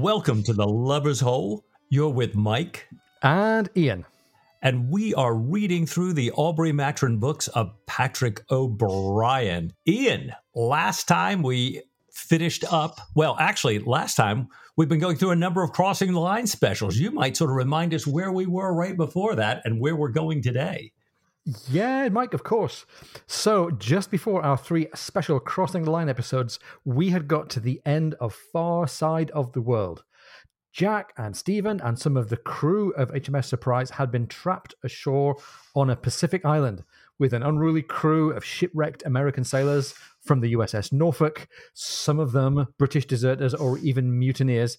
Welcome to the Lubber's Hole. You're with Mike. And Ian. And we are reading through the Aubrey Maturin books of Patrick O'Brian. Ian, last time we finished up, well, actually, last time we've been going through a number of Crossing the Line specials. You might sort of remind us where we were right before that and where we're going today. Yeah, Mike, of course. So, just before our three special Crossing the Line episodes, we had got to the end of Far Side of the World. Jack and Stephen and some of the crew of HMS Surprise had been trapped ashore on a Pacific island with an unruly crew of shipwrecked American sailors from the USS Norfolk, some of them British deserters or even mutineers.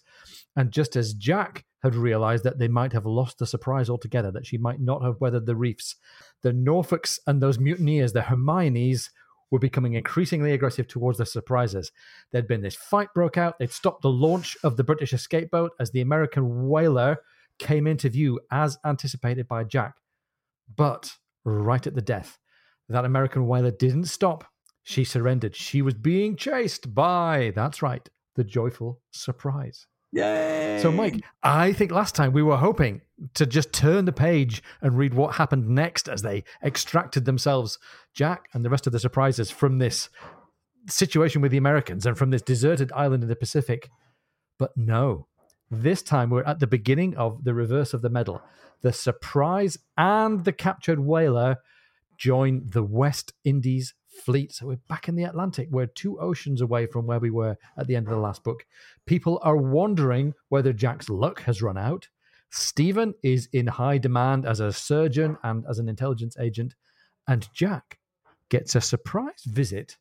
And just as Jack had realized that they might have lost the surprise altogether, that she might not have weathered the reefs, the Norfolks and those mutineers, the Hermiones, were becoming increasingly aggressive towards the surprises. There'd been this fight broke out. They'd stopped the launch of the British escape boat as the American whaler came into view as anticipated by Jack. But right at the death, that American whaler didn't stop. She surrendered. She was being chased by, that's right, the joyful surprise. Yay! So, Mike, I think last time we were hoping to just turn the page and read what happened next as they extracted themselves, Jack and the rest of the surprises, from this situation with the Americans and from this deserted island in the Pacific. But no, this time we're at the beginning of the reverse of the medal. The surprise and the captured whaler join the West Indies fleet. So we're back in the Atlantic. We're two oceans away from where we were at the end of the last book. People are wondering whether Jack's luck has run out. Stephen is in high demand as a surgeon and as an intelligence agent. And Jack gets a surprise visit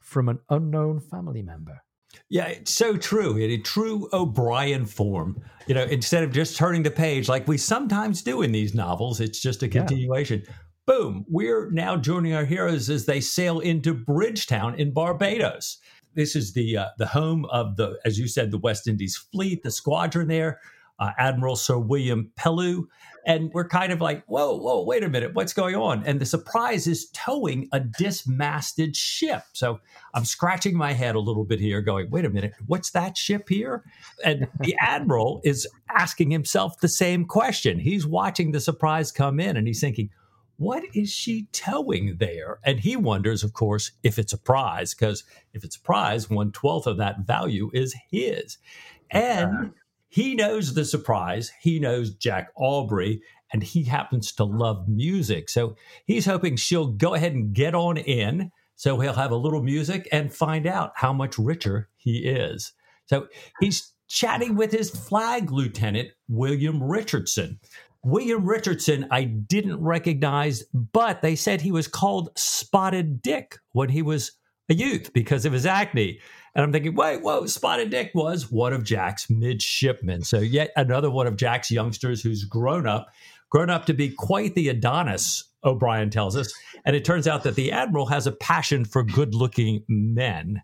from an unknown family member. Yeah, it's so true. In true O'Brian form, you know, instead of just turning the page like we sometimes do in these novels, it's just a continuation. Yeah boom, we're now joining our heroes as they sail into Bridgetown in Barbados. This is the uh, the home of the, as you said, the West Indies fleet, the squadron there, uh, Admiral Sir William Pellew, and we're kind of like, whoa, whoa, wait a minute, what's going on? And the surprise is towing a dismasted ship. So I'm scratching my head a little bit here, going, wait a minute, what's that ship here? And the admiral is asking himself the same question. He's watching the surprise come in, and he's thinking what is she towing there? And he wonders, of course, if it's a prize, because if it's a prize, one twelfth of that value is his. And he knows the surprise. He knows Jack Aubrey, and he happens to love music. So he's hoping she'll go ahead and get on in. So he'll have a little music and find out how much richer he is. So he's chatting with his flag lieutenant, William Richardson. William Richardson, I didn't recognize, but they said he was called Spotted Dick when he was a youth because of his acne. And I'm thinking, wait, whoa, Spotted Dick was one of Jack's midshipmen. So, yet another one of Jack's youngsters who's grown up, grown up to be quite the Adonis, O'Brian tells us. And it turns out that the Admiral has a passion for good looking men.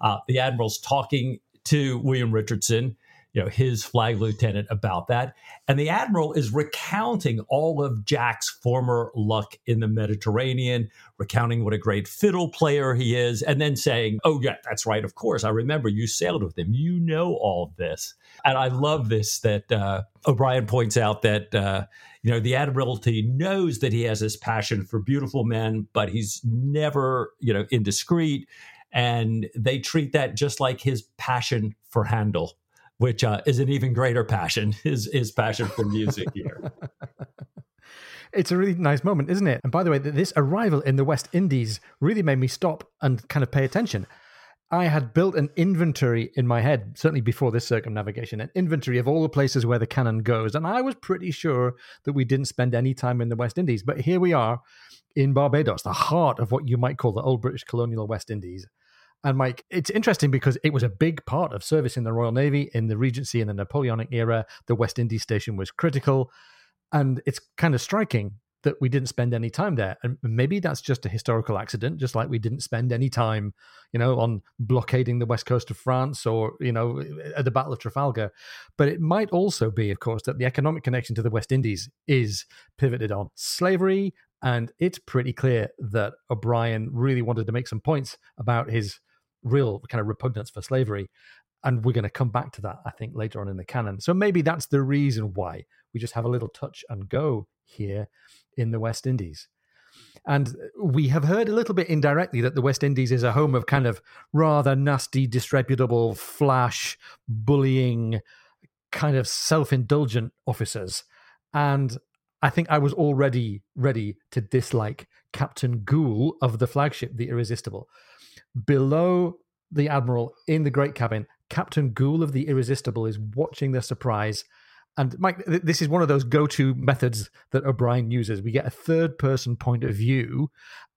Uh, the Admiral's talking to William Richardson you know his flag lieutenant about that. And the admiral is recounting all of jack's former luck in the mediterranean recounting what a great fiddle player he is and then saying oh yeah that's right of course i remember you sailed with him. You know all of this. And i love this that uh, o'brian points out that uh, you know the admiralty knows that he has this passion for beautiful men but he's never you know indiscreet and they treat that just like his passion for handel which uh, is an even greater passion, his, his passion for music here. it's a really nice moment, isn't it? And by the way, this arrival in the West Indies really made me stop and kind of pay attention. I had built an inventory in my head, certainly before this circumnavigation, an inventory of all the places where the canon goes. And I was pretty sure that we didn't spend any time in the West Indies. But here we are in Barbados, the heart of what you might call the old British colonial West Indies. And Mike, it's interesting because it was a big part of service in the Royal Navy in the Regency in the Napoleonic era. The West Indies station was critical. And it's kind of striking that we didn't spend any time there. And maybe that's just a historical accident, just like we didn't spend any time, you know, on blockading the west coast of France or, you know, at the Battle of Trafalgar. But it might also be, of course, that the economic connection to the West Indies is pivoted on slavery. And it's pretty clear that O'Brian really wanted to make some points about his real kind of repugnance for slavery. And we're going to come back to that, I think, later on in the canon. So maybe that's the reason why we just have a little touch and go here in the West Indies. And we have heard a little bit indirectly that the West Indies is a home of kind of rather nasty, disreputable, flash, bullying, kind of self indulgent officers. And I think I was already ready to dislike Captain Goole of the flagship, the Irresistible. Below the Admiral in the Great Cabin, Captain Goole of the Irresistible is watching the surprise and Mike, this is one of those go-to methods that O'Brian uses. We get a third-person point of view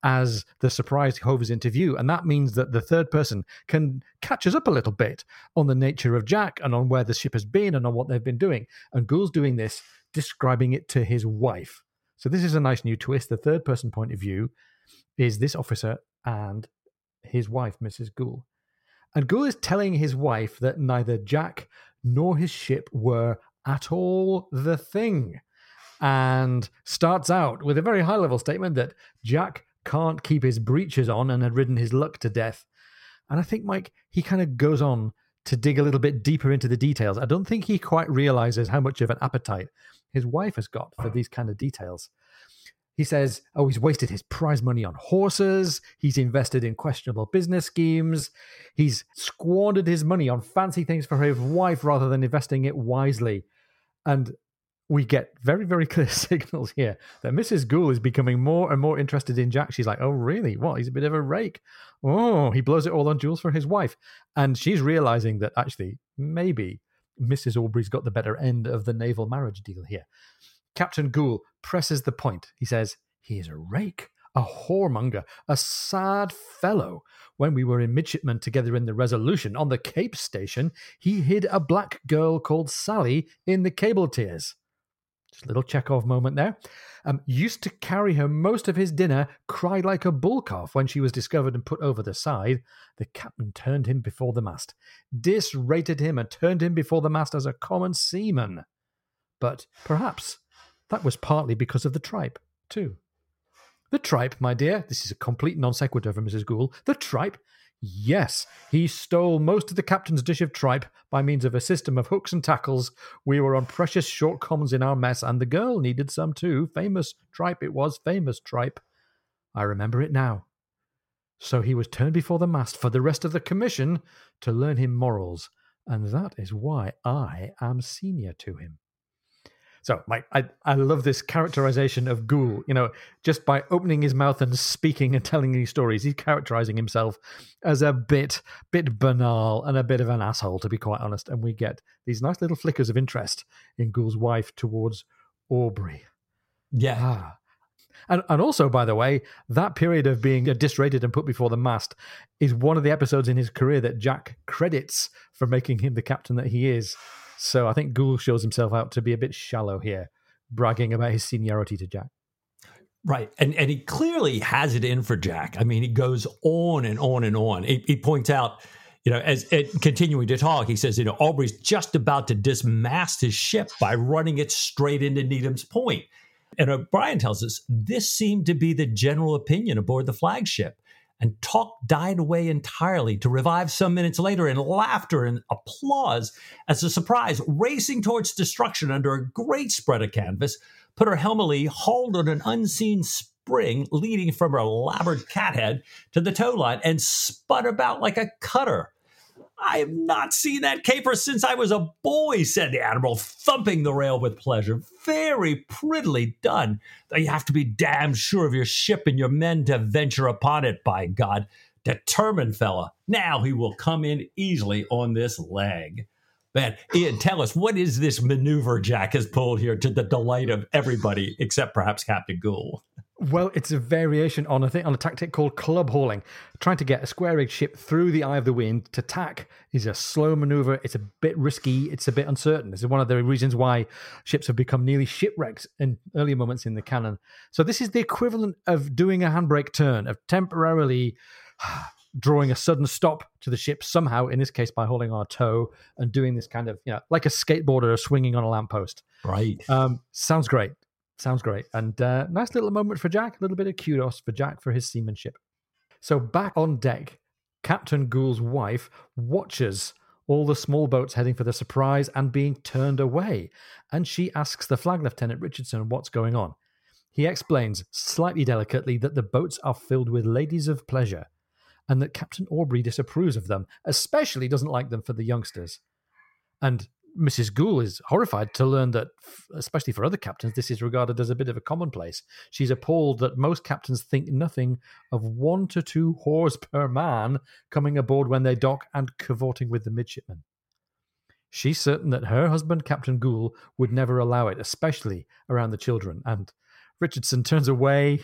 as the surprise hovers into view, and that means that the third person can catch us up a little bit on the nature of Jack and on where the ship has been and on what they've been doing. And Goole's doing this, describing it to his wife. So this is a nice new twist. The third-person point of view is this officer and his wife, Mrs. Goole. And Goole is telling his wife that neither Jack nor his ship were at all the thing. And starts out with a very high level statement that Jack can't keep his breeches on and had ridden his luck to death. And I think, Mike, he kind of goes on to dig a little bit deeper into the details. I don't think he quite realizes how much of an appetite his wife has got for these kind of details. He says, oh, he's wasted his prize money on horses. He's invested in questionable business schemes. He's squandered his money on fancy things for his wife rather than investing it wisely. And we get very, very clear signals here that Mrs. Goole is becoming more and more interested in Jack. She's like, oh, really? What? He's a bit of a rake. Oh, he blows it all on jewels for his wife. And she's realizing that actually, maybe Mrs. Aubrey's got the better end of the naval marriage deal here. Captain Goole presses the point. He says, He is a rake, a whoremonger, a sad fellow. When we were in midshipmen together in the Resolution on the Cape Station, he hid a black girl called Sally in the cable tiers. Just a little Chekhov moment there. Um, used to carry her most of his dinner, cried like a bull calf when she was discovered and put over the side. The captain turned him before the mast, disrated him, and turned him before the mast as a common seaman. But perhaps that was partly because of the tripe, too. The tripe, my dear, this is a complete non sequitur from Mrs. Goole. The tripe? Yes, he stole most of the captain's dish of tripe by means of a system of hooks and tackles. We were on precious short commons in our mess, and the girl needed some too. Famous tripe it was, famous tripe. I remember it now. So he was turned before the mast for the rest of the commission to learn him morals, and that is why I am senior to him. So, Mike, I, I love this characterization of Goole. You know, just by opening his mouth and speaking and telling these stories, he's characterizing himself as a bit, bit banal and a bit of an asshole, to be quite honest. And we get these nice little flickers of interest in Goole's wife towards Aubrey. Yeah. Ah. And, and also, by the way, that period of being disrated and put before the mast is one of the episodes in his career that Jack credits for making him the captain that he is. So I think Goole shows himself out to be a bit shallow here, bragging about his seniority to Jack. Right. And and he clearly has it in for Jack. I mean, he goes on and on and on. He, he points out, you know, as, as continuing to talk, he says, you know, Aubrey's just about to dismast his ship by running it straight into Needham's Point. And uh, O'Brian tells us this seemed to be the general opinion aboard the flagship and talk died away entirely to revive some minutes later in laughter and applause as the surprise, racing towards destruction under a great spread of canvas, put her helmily hauled on an unseen spring leading from her elaborate cathead to the tow line and spun about like a cutter I have not seen that caper since I was a boy, said the Admiral, thumping the rail with pleasure. Very prettily done. Though you have to be damned sure of your ship and your men to venture upon it, by God. Determined fella. Now he will come in easily on this leg. Man, Ian, tell us what is this maneuver Jack has pulled here to the delight of everybody except perhaps Captain Goole? Well, it's a variation on a thing on a tactic called club hauling. Trying to get a square rigged ship through the eye of the wind to tack is a slow maneuver. It's a bit risky. It's a bit uncertain. This is one of the reasons why ships have become nearly shipwrecks in earlier moments in the canon. So this is the equivalent of doing a handbrake turn, of temporarily drawing a sudden stop to the ship somehow. In this case, by holding our tow and doing this kind of you know like a skateboarder swinging on a lamppost. Right. Um, sounds great. Sounds great. And uh, nice little moment for Jack. A little bit of kudos for Jack for his seamanship. So back on deck, Captain Goole's wife watches all the small boats heading for the surprise and being turned away. And she asks the flag lieutenant Richardson what's going on. He explains, slightly delicately, that the boats are filled with ladies of pleasure and that Captain Aubrey disapproves of them, especially doesn't like them for the youngsters. And Mrs. Goole is horrified to learn that, especially for other captains, this is regarded as a bit of a commonplace. She's appalled that most captains think nothing of one to two whores per man coming aboard when they dock and cavorting with the midshipmen. She's certain that her husband, Captain Goole, would never allow it, especially around the children. And Richardson turns away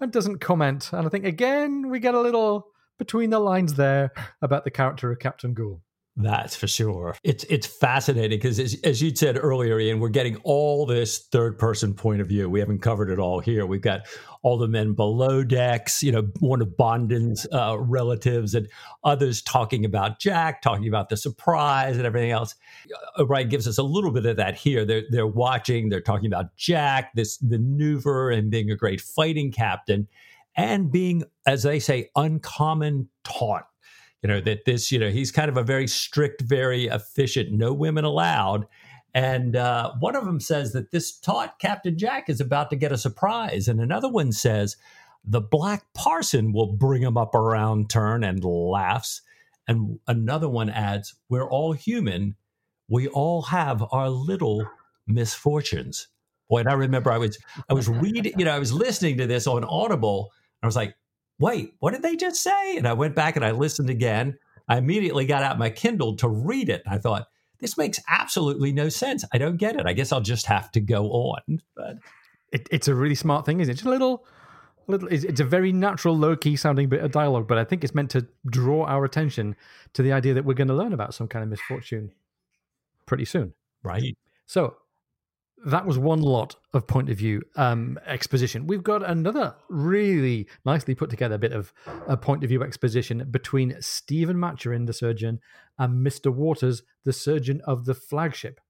and doesn't comment. And I think, again, we get a little between the lines there about the character of Captain Goole. That's for sure. It's it's fascinating because as, as you said earlier, Ian, we're getting all this third person point of view. We haven't covered it all here. We've got all the men below decks, you know, one of Bonden's uh, relatives, and others talking about Jack, talking about the surprise and everything else. O'Brian gives us a little bit of that here. They're they're watching. They're talking about Jack, this maneuver, and being a great fighting captain, and being, as they say, uncommon taut you know that this you know he's kind of a very strict very efficient no women allowed. And uh, one of them says that this taut captain jack is about to get a surprise. And another one says the black parson will bring him up around turn and laughs. And another one adds we're all human. We all have our little misfortunes. Boy and i remember i was i was reading you know i was listening to this on audible. I was like wait, what did they just say? And I went back and I listened again. I immediately got out my Kindle to read it. I thought, this makes absolutely no sense. I don't get it. I guess I'll just have to go on. But it, it's a really smart thing, isn't it? Just a little, little. It's, it's a very natural, low key sounding bit of dialogue, but I think it's meant to draw our attention to the idea that we're going to learn about some kind of misfortune pretty soon. Right. So that was one lot of point of view um, exposition. We've got another really nicely put together bit of a point of view exposition between Stephen Maturin, the surgeon, and Mr. Waters, the surgeon of the flagship.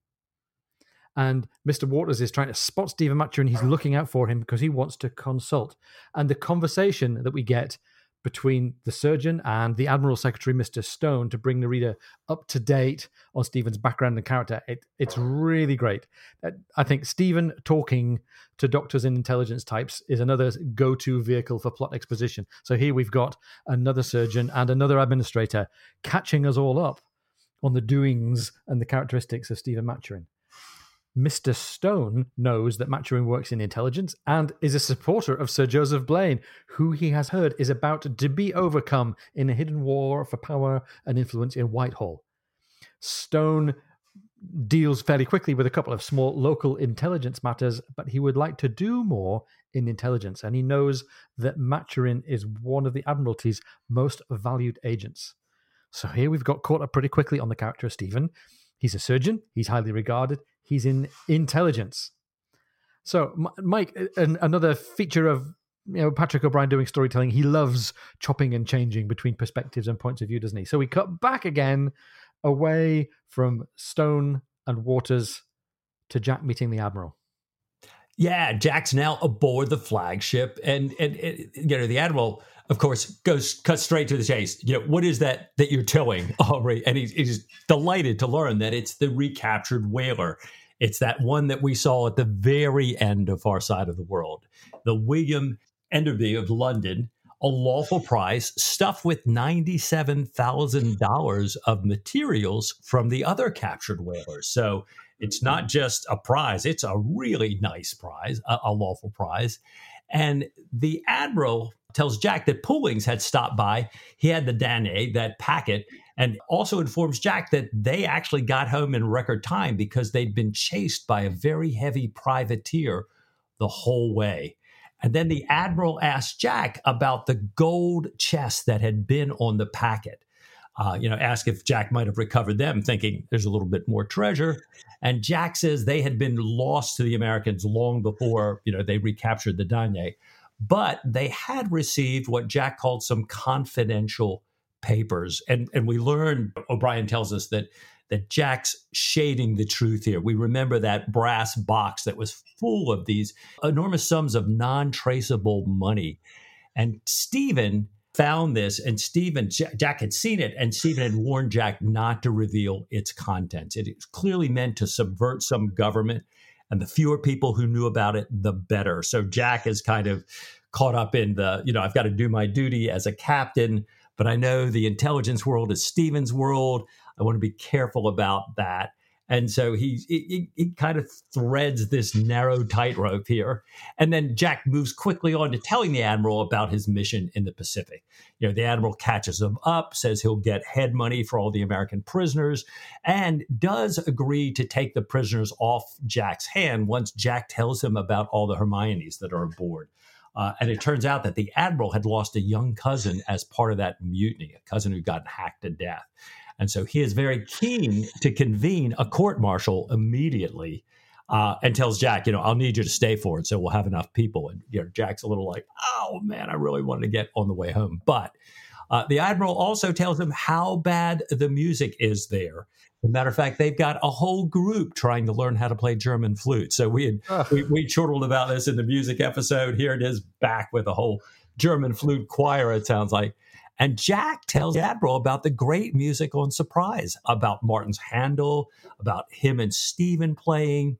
And Mr. Waters is trying to spot Stephen Maturin. He's looking out for him because he wants to consult. And the conversation that we get between the surgeon and the Admiral Secretary, Mr. Stone, to bring the reader up to date on Stephen's background and character. It, it's really great. Uh, I think Stephen talking to doctors and intelligence types is another go to vehicle for plot exposition. So here we've got another surgeon and another administrator catching us all up on the doings and the characteristics of Stephen Maturin. Mr. Stone knows that Maturin works in intelligence and is a supporter of Sir Joseph Blaine, who he has heard is about to be overcome in a hidden war for power and influence in Whitehall. Stone deals fairly quickly with a couple of small local intelligence matters, but he would like to do more in intelligence, and he knows that Maturin is one of the Admiralty's most valued agents. So here we've got caught up pretty quickly on the character of Stephen. He's a surgeon, he's highly regarded, he's in intelligence. So, Mike, an, another feature of you know Patrick O'Brian doing storytelling, he loves chopping and changing between perspectives and points of view, doesn't he? So we cut back again away from Stone and Waters to Jack meeting the admiral. Yeah, Jack's now aboard the flagship, and and, and you know the admiral of course, goes cut straight to the chase. You know, what is that that you're towing, Aubrey? And he's, he's delighted to learn that it's the recaptured whaler. It's that one that we saw at the very end of Far Side of the World, the William Enderby of London, a lawful prize stuffed with $97,000 of materials from the other captured whalers. So it's not just a prize, it's a really nice prize, a, a lawful prize. And the admiral tells Jack that Pullings had stopped by. He had the Danae, that packet, and also informs Jack that they actually got home in record time because they'd been chased by a very heavy privateer the whole way. And then the admiral asked Jack about the gold chest that had been on the packet. Uh, you know, ask if Jack might have recovered them, thinking there's a little bit more treasure. And Jack says they had been lost to the Americans long before, you know, they recaptured the Danae but they had received what Jack called some confidential papers. And, and we learned, O'Brian tells us that, that Jack's shading the truth here. We remember that brass box that was full of these enormous sums of non traceable money. And Stephen found this, and Stephen, Jack had seen it, and Stephen had warned Jack not to reveal its contents. It is clearly meant to subvert some government, and the fewer people who knew about it, the better. So Jack is kind of caught up in the, you know, I've got to do my duty as a captain, but I know the intelligence world is Stephen's world. I want to be careful about that. And so he, he, he kind of threads this narrow tightrope here. And then Jack moves quickly on to telling the admiral about his mission in the Pacific. You know, the admiral catches him up, says he'll get head money for all the American prisoners, and does agree to take the prisoners off Jack's hand once Jack tells him about all the Hermiones that are aboard. Uh, and it turns out that the admiral had lost a young cousin as part of that mutiny, a cousin who got hacked to death. And so he is very keen to convene a court martial immediately uh, and tells Jack, you know, I'll need you to stay for it so we'll have enough people. And you know, Jack's a little like, oh man, I really wanted to get on the way home. But uh, the admiral also tells him how bad the music is there. As a matter of fact, they've got a whole group trying to learn how to play German flute. So we had, we, we chortled about this in the music episode. Here it is back with a whole German flute choir. It sounds like. And Jack tells Admiral about the great music on Surprise, about Martin's Handel, about him and Stephen playing.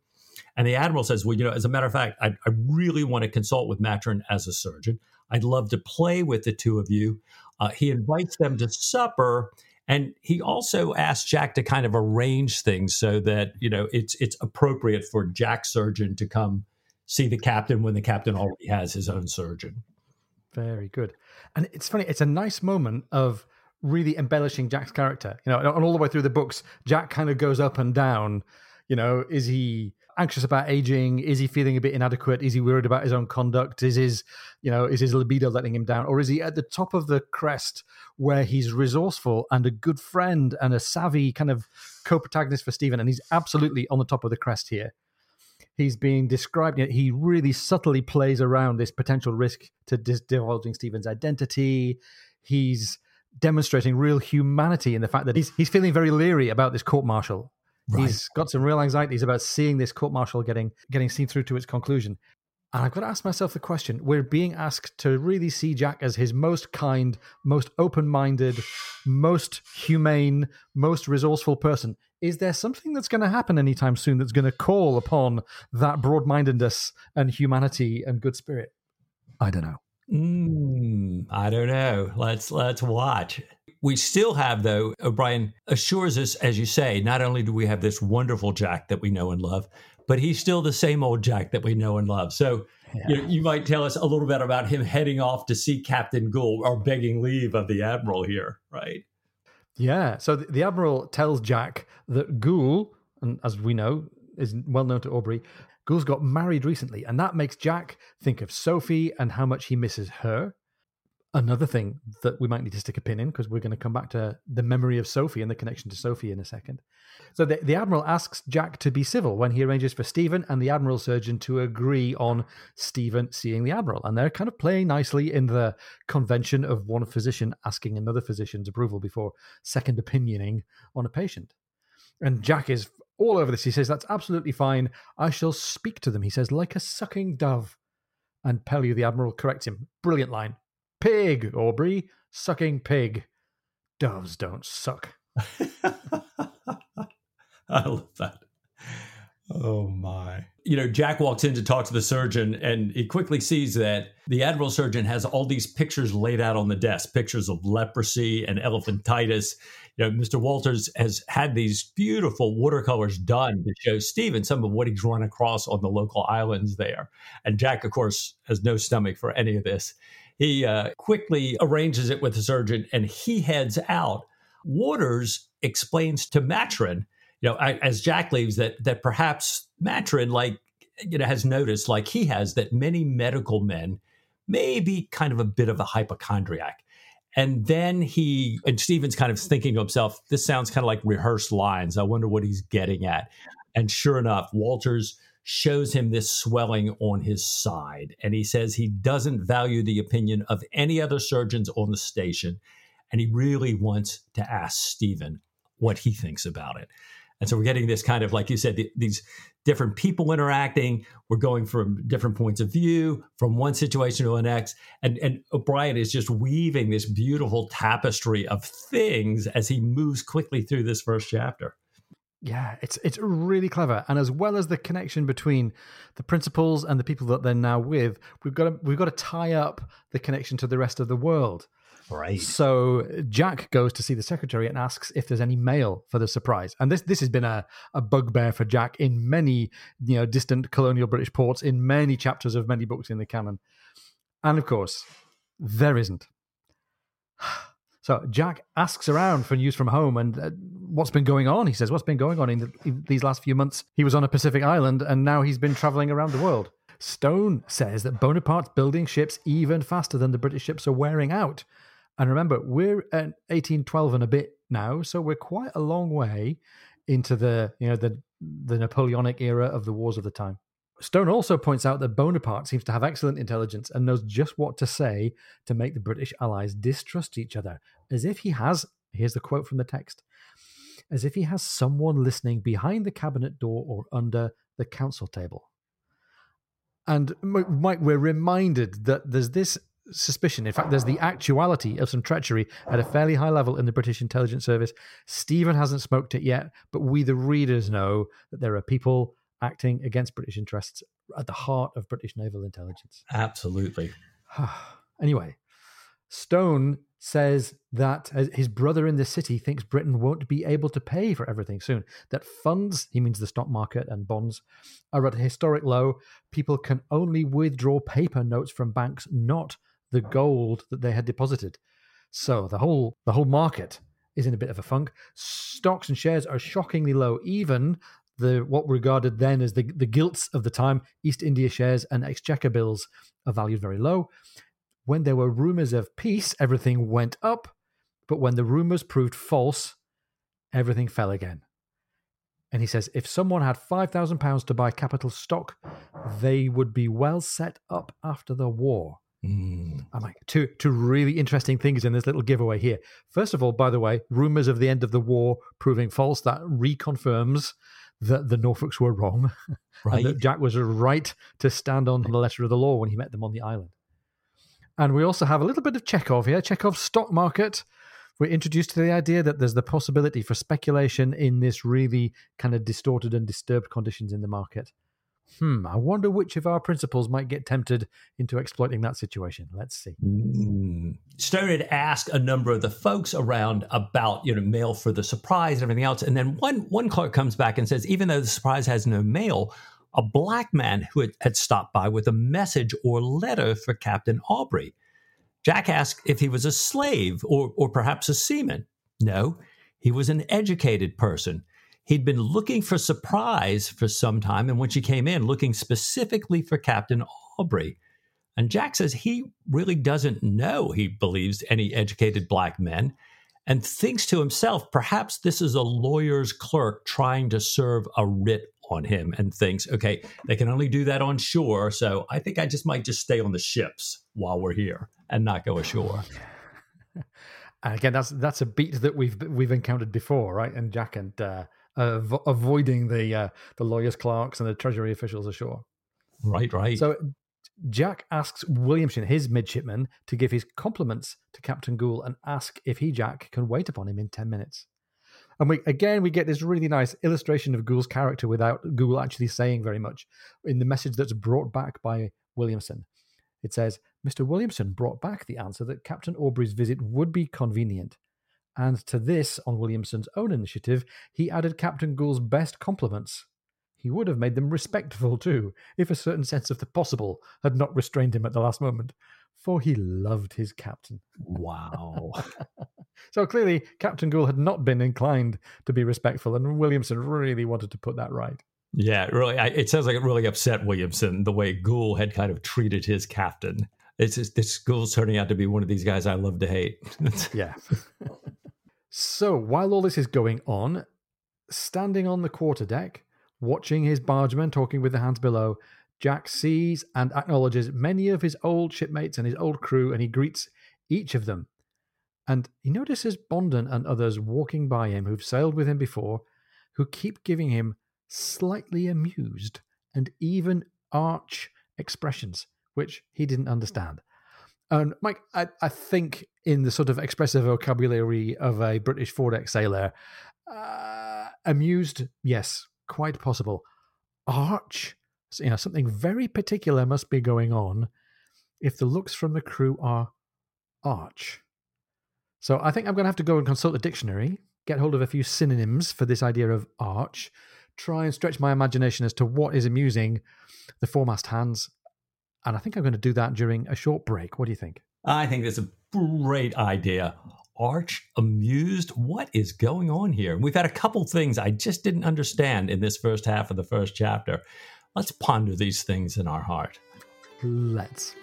And the Admiral says, Well, you know, as a matter of fact, I, I really want to consult with Maturin as a surgeon. I'd love to play with the two of you. Uh, he invites them to supper. And he also asks Jack to kind of arrange things so that, you know, it's it's appropriate for Jack's surgeon to come see the captain when the captain already has his own surgeon. Very good. And it's funny, it's a nice moment of really embellishing Jack's character. You know, and all the way through the books, Jack kind of goes up and down. You know, is he anxious about aging? Is he feeling a bit inadequate? Is he worried about his own conduct? Is his, you know, is his libido letting him down? Or is he at the top of the crest where he's resourceful and a good friend and a savvy kind of co-protagonist for Stephen? And he's absolutely on the top of the crest here he's being described. he really subtly plays around this potential risk to dis- divulging Stephen's identity. He's demonstrating real humanity in the fact that he's he's feeling very leery about this court martial. Right. He's got some real anxieties about seeing this court martial getting getting seen through to its conclusion. And I've got to ask myself the question: We're being asked to really see Jack as his most kind, most open-minded, most humane, most resourceful person is there something that's going to happen anytime soon that's going to call upon that broad-mindedness and humanity and good spirit? I don't know. Mm, I don't know. Let's let's watch. We still have though. O'Brian assures us, as you say, not only do we have this wonderful Jack that we know and love, but he's still the same old Jack that we know and love. So yeah. you, know, you might tell us a little bit about him heading off to see Captain Goole or begging leave of the admiral here, right? Yeah. So the, the admiral tells Jack that Goole, and as we know, is well known to Aubrey. Goole's got married recently, and that makes Jack think of Sophie and how much he misses her another thing that we might need to stick a pin in because we're going to come back to the memory of Sophie and the connection to Sophie in a second. So the, the Admiral asks Jack to be civil when he arranges for Stephen and the Admiral surgeon to agree on Stephen seeing the Admiral. And they're kind of playing nicely in the convention of one physician asking another physician's approval before second opinioning on a patient. And Jack is all over this. He says, That's absolutely fine. I shall speak to them. He says, like a sucking dove. And Pellew, the Admiral, corrects him. Brilliant line. Pig, Aubrey. Sucking pig. Doves don't suck. I love that. Oh my. You know, Jack walks in to talk to the surgeon and he quickly sees that the Admiral surgeon has all these pictures laid out on the desk pictures of leprosy and elephantitis. You know, Mr. Waters has had these beautiful watercolors done to show Stephen some of what he's run across on the local islands there. And Jack, of course, has no stomach for any of this. He uh, quickly arranges it with the surgeon and he heads out. Waters explains to Maturin, you know, as Jack leaves, that that perhaps Maturin, like, you know, has noticed, like he has, that many medical men may be kind of a bit of a hypochondriac. And then he, and Stephen's kind of thinking to himself, this sounds kind of like rehearsed lines. I wonder what he's getting at. And sure enough, Waters shows him this swelling on his side. And he says he doesn't value the opinion of any other surgeons on the station. And he really wants to ask Stephen what he thinks about it. And so we're getting this kind of, like you said, the, these different people interacting. We're going from different points of view from one situation to the next. And, and O'Brian is just weaving this beautiful tapestry of things as he moves quickly through this first chapter. Yeah, it's it's really clever, and as well as the connection between the principals and the people that they're now with, we've got to we've got to tie up the connection to the rest of the world. Right. So Jack goes to see the secretary and asks if there's any mail for the surprise. And this this has been a, a bugbear for Jack in many you know distant colonial British ports in many chapters of many books in the canon. And of course, there isn't. So Jack asks around for news from home and uh, what's been going on. He says, What's been going on in, the, in, these last few months? He was on a Pacific island and now he's been traveling around the world. Stone says that Bonaparte's building ships even faster than the British ships are wearing out. And remember, we're at 1812 and a bit now, so we're quite a long way into the you know the the Napoleonic era of the wars of the time. Stone also points out that Bonaparte seems to have excellent intelligence and knows just what to say to make the British allies distrust each other, as if he has, here's the quote from the text, as if he has someone listening behind the cabinet door or under the council table. And Mike, we're reminded that there's this suspicion. In fact, there's the actuality of some treachery at a fairly high level in the British intelligence service. Stephen hasn't smoked it yet, but we, the readers, know that there are people acting against British interests at the heart of British naval intelligence. Absolutely. anyway, Stone says that uh, his brother in the city thinks Britain won't be able to pay for everything soon. That funds, he means the stock market and bonds, are at a historic low. People can only withdraw paper notes from banks, not the gold that they had deposited. So the whole the whole market is in a bit of a funk. Stocks and shares are shockingly low, even the what regarded then as the, the gilts of the time, East India shares and exchequer bills are valued very low. When there were rumors of peace, everything went up, but when the rumors proved false, everything fell again. And he says if someone had £5,000 to buy capital stock, they would be well set up after the war. Mm. I'm like, two, two really interesting things in this little giveaway here. First of all, by the way, rumors of the end of the war proving false, that reconfirms that the Norfolks were wrong, right. and that Jack was right to stand on the letter of the law when he met them on the island. And we also have a little bit of Chekhov here, Chekhov's stock market. We're introduced to the idea that there's the possibility for speculation in this really kind of distorted and disturbed conditions in the market. Hmm, I wonder which of our principals might get tempted into exploiting that situation. Let's see. Mm. Stone had asked a number of the folks around about, you know, mail for the surprise and everything else. And then one one clerk comes back and says, even though the surprise has no mail, a black man who had, had stopped by with a message or letter for Captain Aubrey. Jack asked if he was a slave or, or perhaps a seaman. No, he was an educated person He'd been looking for surprise for some time, and when she came in, looking specifically for Captain Aubrey. And Jack says he really doesn't know, he believes, any educated black men, and thinks to himself, perhaps this is a lawyer's clerk trying to serve a writ on him, and thinks, okay, they can only do that on shore, so I think I just might just stay on the ships while we're here and not go ashore. And again, that's that's a beat that we've we've encountered before, right? And Jack and uh, avoiding the uh, the lawyers, clerks, and the treasury officials ashore. Right, right. So Jack asks Williamson, his midshipman, to give his compliments to Captain Goole and ask if he, Jack, can wait upon him in ten minutes. And we again we get this really nice illustration of Goole's character without Goole actually saying very much in the message that's brought back by Williamson. It says, Mr. Williamson brought back the answer that Captain Aubrey's visit would be convenient. And to this, on Williamson's own initiative, he added Captain Goole's best compliments. He would have made them respectful too, if a certain sense of the possible had not restrained him at the last moment, for he loved his captain. Wow. so clearly, Captain Goole had not been inclined to be respectful, and Williamson really wanted to put that right. Yeah, really. it sounds like it really upset Williamson the way Goole had kind of treated his captain. It's just, this Goole's turning out to be one of these guys I love to hate. yeah. So while all this is going on, standing on the quarterdeck, watching his bargemen talking with the hands below, Jack sees and acknowledges many of his old shipmates and his old crew, and he greets each of them. And he notices Bonden and others walking by him who've sailed with him before, who keep giving him slightly amused and even arch expressions, which he didn't understand. And Mike, I, I think in the sort of expressive vocabulary of a British foredeck sailor, uh, amused, yes, quite possible. Arch, you know, something very particular must be going on if the looks from the crew are arch. So I think I'm going to have to go and consult the dictionary, get hold of a few synonyms for this idea of arch, try and stretch my imagination as to what is amusing the foremast hands and I think I'm going to do that during a short break. What do you think? I think that's a great idea. Arch amused. What is going on here? We've had a couple things I just didn't understand in this first half of the first chapter. Let's ponder these things in our heart. Let's.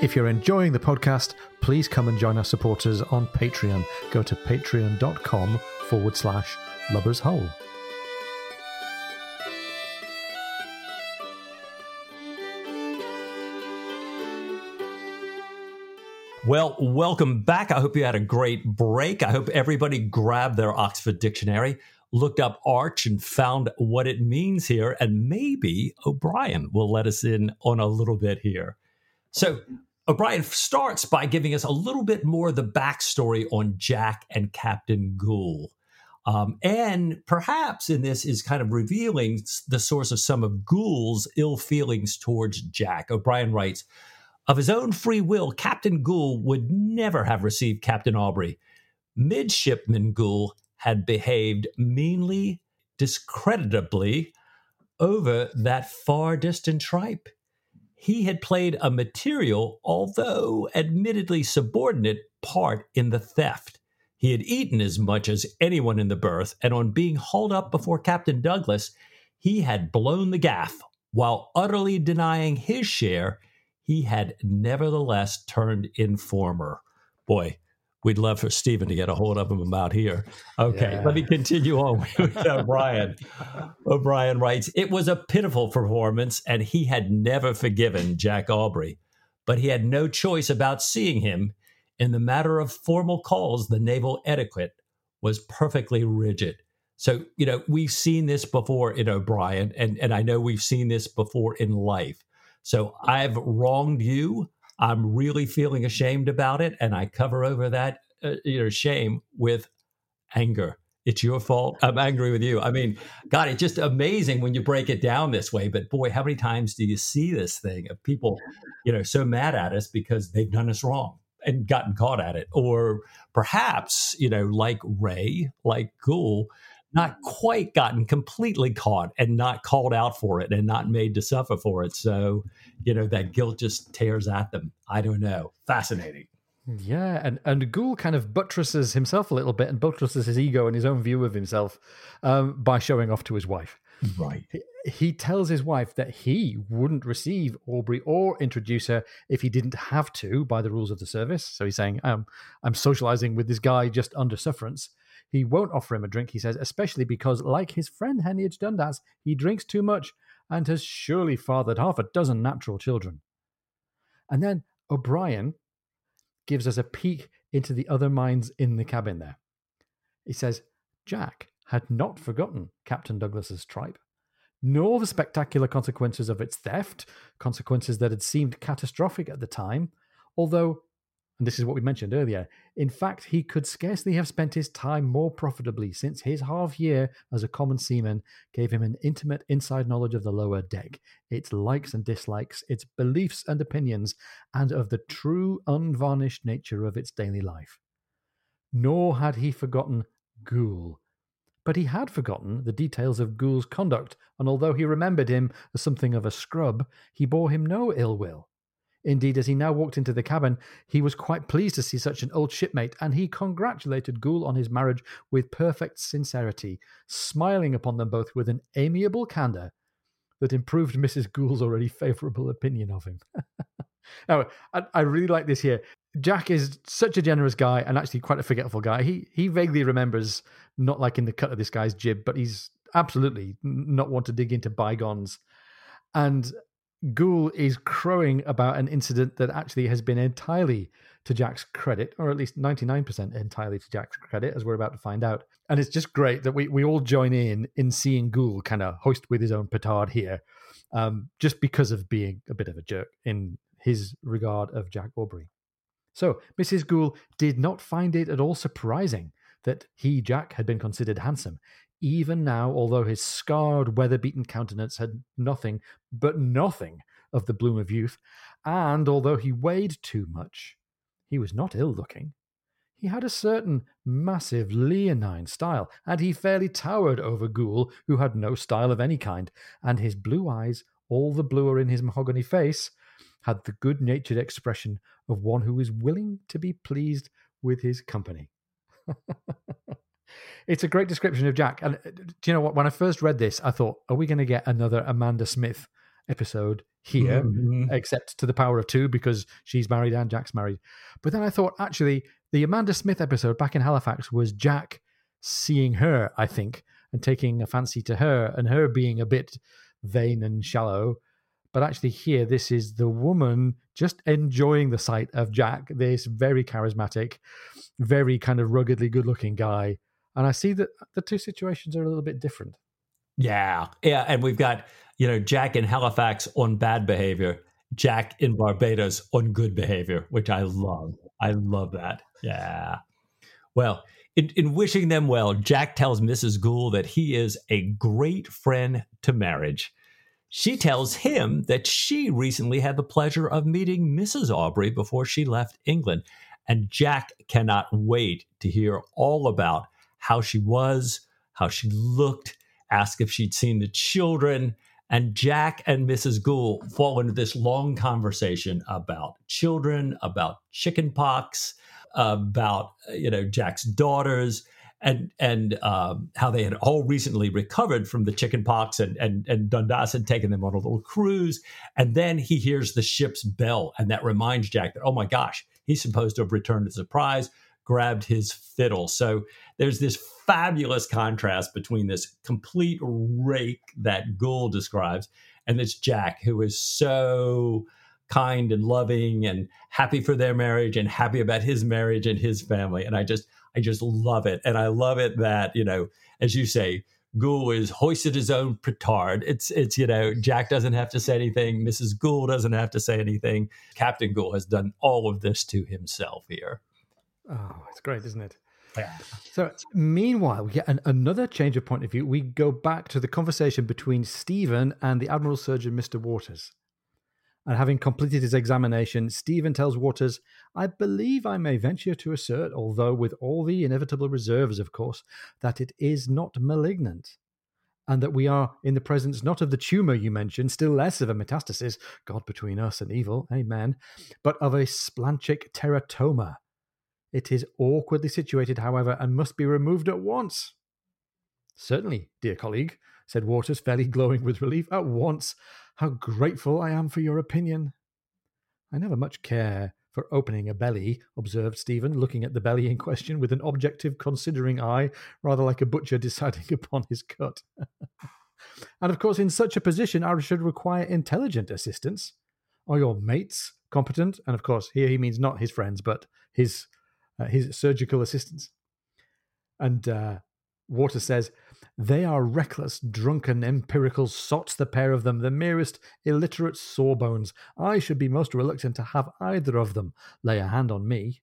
If you're enjoying the podcast, please come and join our supporters on Patreon. Go to patreon.com forward slash Lubber's Hole. Well, welcome back. I hope you had a great break. I hope everybody grabbed their Oxford Dictionary, looked up arch, and found what it means here. And maybe O'Brian will let us in on a little bit here. So, O'Brian starts by giving us a little bit more of the backstory on Jack and Captain Goole. Um, and perhaps in this is kind of revealing the source of some of Goole's ill feelings towards Jack. O'Brian writes, of his own free will, Captain Goole would never have received Captain Aubrey. Midshipman Goole had behaved meanly, discreditably over that far distant tripe. He had played a material, although admittedly subordinate, part in the theft. He had eaten as much as anyone in the berth, and on being hauled up before Captain Douglas, he had blown the gaff. While utterly denying his share, he had nevertheless turned informer. Boy, we'd love for Stephen to get a hold of him about here. Okay, yeah. let me continue on with uh, O'Brian. O'Brien uh, writes It was a pitiful performance, and he had never forgiven Jack Aubrey. But he had no choice about seeing him in the matter of formal calls, the naval etiquette was perfectly rigid. So, you know, we've seen this before in O'Brian, and, and I know we've seen this before in life. So I've wronged you. I'm really feeling ashamed about it. And I cover over that, uh, you know, shame with anger. It's your fault. I'm angry with you. I mean, God, it's just amazing when you break it down this way. But boy, how many times do you see this thing of people, you know, so mad at us because they've done us wrong? And gotten caught at it. Or perhaps, you know, like Ray, like Goole, not quite gotten completely caught and not called out for it and not made to suffer for it. So, you know, that guilt just tears at them. I don't know. Fascinating. Yeah, and and Goole kind of buttresses himself a little bit and buttresses his ego and his own view of himself um, by showing off to his wife. Right. He, he tells his wife that he wouldn't receive Aubrey or introduce her if he didn't have to by the rules of the service. So he's saying, um, I'm socializing with this guy just under sufferance. He won't offer him a drink, he says, especially because, like his friend Heneage Dundas, he drinks too much and has surely fathered half a dozen natural children. And then O'Brian gives us a peek into the other minds in the cabin there. He says, Jack had not forgotten Captain Douglas's tripe, nor the spectacular consequences of its theft, consequences that had seemed catastrophic at the time, although, and this is what we mentioned earlier, in fact, he could scarcely have spent his time more profitably since his half year as a common seaman gave him an intimate inside knowledge of the lower deck, its likes and dislikes, its beliefs and opinions, and of the true unvarnished nature of its daily life. Nor had he forgotten Goole but he had forgotten the details of Goole's conduct, and although he remembered him as something of a scrub, he bore him no ill will. Indeed, as he now walked into the cabin, he was quite pleased to see such an old shipmate, and he congratulated Goole on his marriage with perfect sincerity, smiling upon them both with an amiable candour that improved Mrs. Goole's already favourable opinion of him. now, I, I, really like this here. Jack is such a generous guy and actually quite a forgetful guy. He he vaguely remembers not liking the cut of this guy's jib, but he's absolutely not want to dig into bygones. And Goole is crowing about an incident that actually has been entirely to Jack's credit, or at least 99% entirely to Jack's credit, as we're about to find out. And it's just great that we, we all join in in seeing Goole kind of hoist with his own petard here, um, just because of being a bit of a jerk in his regard of Jack Aubrey. So Mrs. Goole did not find it at all surprising that he, Jack, had been considered handsome, even now, although his scarred, weather beaten countenance had nothing, but nothing, of the bloom of youth, and although he weighed too much, he was not ill looking. He had a certain massive leonine style, and he fairly towered over Goole, who had no style of any kind, and his blue eyes, all the bluer in his mahogany face, had the good natured expression of one who is willing to be pleased with his company. it's a great description of Jack. And uh, do you know what? When I first read this, I thought, are we going to get another Amanda Smith episode here, mm-hmm. except to the power of two because she's married and Jack's married? But then I thought, actually, the Amanda Smith episode back in Halifax was Jack seeing her, I think, and taking a fancy to her and her being a bit vain and shallow but actually, here, this is the woman just enjoying the sight of Jack, this very charismatic, very kind of ruggedly good looking guy. And I see that the two situations are a little bit different. Yeah. Yeah. And we've got, you know, Jack in Halifax on bad behavior, Jack in Barbados on good behavior, which I love. I love that. Yeah. Well, in, in, wishing them well, Jack tells Mrs. Goole that he is a great friend to marriage. She tells him that she recently had the pleasure of meeting Mrs. Aubrey before she left England. And Jack cannot wait to hear all about how she was, how she looked, ask if she'd seen the children. And Jack and Mrs. Goole fall into this long conversation about children, about chickenpox, about you know Jack's daughters, and and um, how they had all recently recovered from the chicken pox and, and and Dundas had taken them on a little cruise. And then he hears the ship's bell, and that reminds Jack that, oh my gosh, he's supposed to have returned a surprise, grabbed his fiddle. So there's this fabulous contrast between this complete rake that Goole describes and this Jack who is so kind and loving and happy for their marriage and happy about his marriage and his family. And I just I just love it. And I love it that, you know, as you say, Goole is hoisted his own petard. It's it's you know Jack doesn't have to say anything. Mrs. Goole doesn't have to say anything. Captain Goole has done all of this to himself here. Oh, it's great, isn't it? Yeah. So meanwhile, we get an, another change of point of view. We go back to the conversation between Stephen and the Admiral Surgeon, Mister Waters. And having completed his examination, Stephen tells Waters, I believe I may venture to assert, although with all the inevitable reserves, of course, that it is not malignant. And that we are in the presence not of the tumour you mentioned, still less of a metastasis, God between us and evil, amen, but of a splanchnic teratoma. It is awkwardly situated, however, and must be removed at once. Certainly, dear colleague, said Waters, fairly glowing with relief. At once. How grateful I am for your opinion. I never much care for opening a belly, observed Stephen, looking at the belly in question with an objective, considering eye, rather like a butcher deciding upon his cut. and of course, in such a position, I should require intelligent assistance. Are your mates competent? And of course, here he means not his friends, but his uh, his surgical assistants. And uh, Water says, they are reckless, drunken, empirical sots, the pair of them, the merest illiterate sawbones. I should be most reluctant to have either of them lay a hand on me.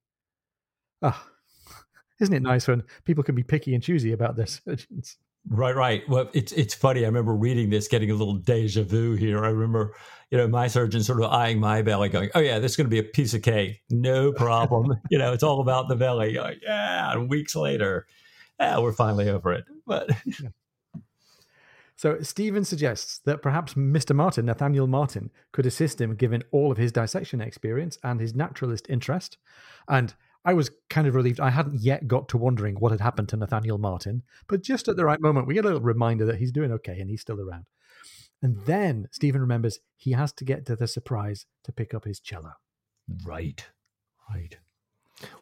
Ah, isn't it nice when people can be picky and choosy about their surgeons? Right, right. Well, it's it's funny. I remember reading this, getting a little deja vu here. I remember, you know, my surgeon sort of eyeing my belly, going, "Oh yeah, this is going to be a piece of cake, no problem." you know, it's all about the belly. Like, yeah, and weeks later, yeah, we're finally over it. But so Stephen suggests that perhaps Mr. Martin, Nathaniel Martin, could assist him given all of his dissection experience and his naturalist interest. And I was kind of relieved I hadn't yet got to wondering what had happened to Nathaniel Martin, but just at the right moment, we get a little reminder that he's doing okay and he's still around. And then Stephen remembers he has to get to the surprise to pick up his cello. Right, right.